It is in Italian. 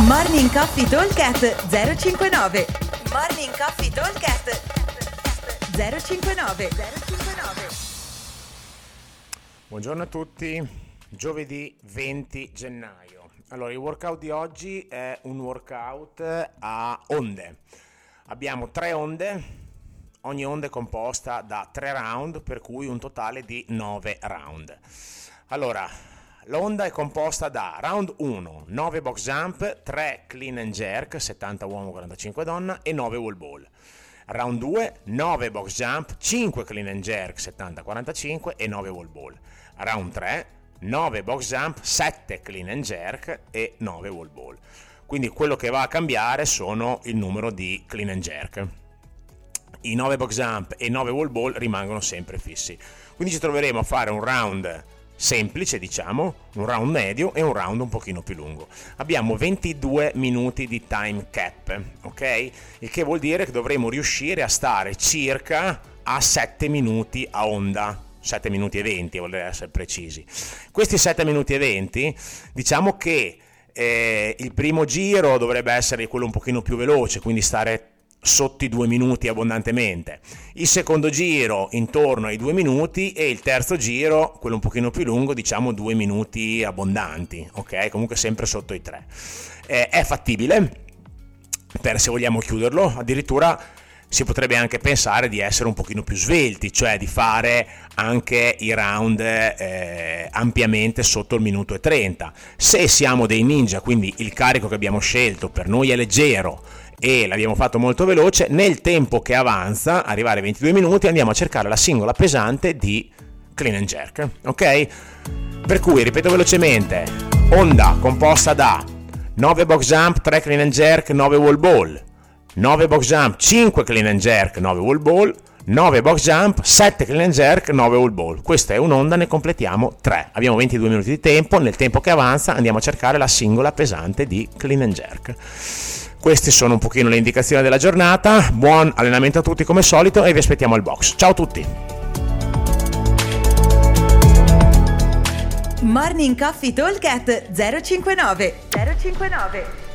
Morning Coffee Talkcast 059 Morning Coffee Talkcast 059 059 Buongiorno a tutti, giovedì 20 gennaio. Allora, il workout di oggi è un workout a onde. Abbiamo tre onde, ogni onda è composta da tre round, per cui un totale di 9 round. Allora, l'onda è composta da round 1, 9 box jump, 3 clean and jerk, 70 uomo, 45 donna e 9 wall ball. Round 2, 9 box jump, 5 clean and jerk, 70-45 e 9 wall ball. Round 3, 9 box jump, 7 clean and jerk e 9 wall ball. Quindi quello che va a cambiare sono il numero di clean and jerk. I 9 box jump e i 9 wall ball rimangono sempre fissi. Quindi ci troveremo a fare un round semplice, diciamo, un round medio e un round un pochino più lungo. Abbiamo 22 minuti di time cap, ok? Il che vuol dire che dovremo riuscire a stare circa a 7 minuti a onda. 7 minuti e 20, voler essere precisi. Questi 7 minuti e 20, diciamo che eh, il primo giro dovrebbe essere quello un pochino più veloce, quindi stare sotto i due minuti abbondantemente. Il secondo giro intorno ai due minuti e il terzo giro, quello un pochino più lungo, diciamo due minuti abbondanti, ok? Comunque sempre sotto i tre. Eh, è fattibile per se vogliamo chiuderlo, addirittura si potrebbe anche pensare di essere un pochino più svelti, cioè di fare anche i round eh, ampiamente sotto il minuto e 30. Se siamo dei ninja, quindi il carico che abbiamo scelto per noi è leggero, e l'abbiamo fatto molto veloce, nel tempo che avanza, arrivare ai 22 minuti, andiamo a cercare la singola pesante di clean and jerk, ok? Per cui, ripeto velocemente, onda composta da 9 box jump, 3 clean and jerk, 9 wall ball, 9 box jump, 5 clean and jerk, 9 wall ball, 9 box jump, 7 clean and jerk, 9 wall ball. Questa è un'onda, ne completiamo 3. Abbiamo 22 minuti di tempo, nel tempo che avanza andiamo a cercare la singola pesante di clean and jerk. Queste sono un pochino le indicazioni della giornata. Buon allenamento a tutti come solito e vi aspettiamo al box. Ciao a tutti! Morning Coffee Talk 059 059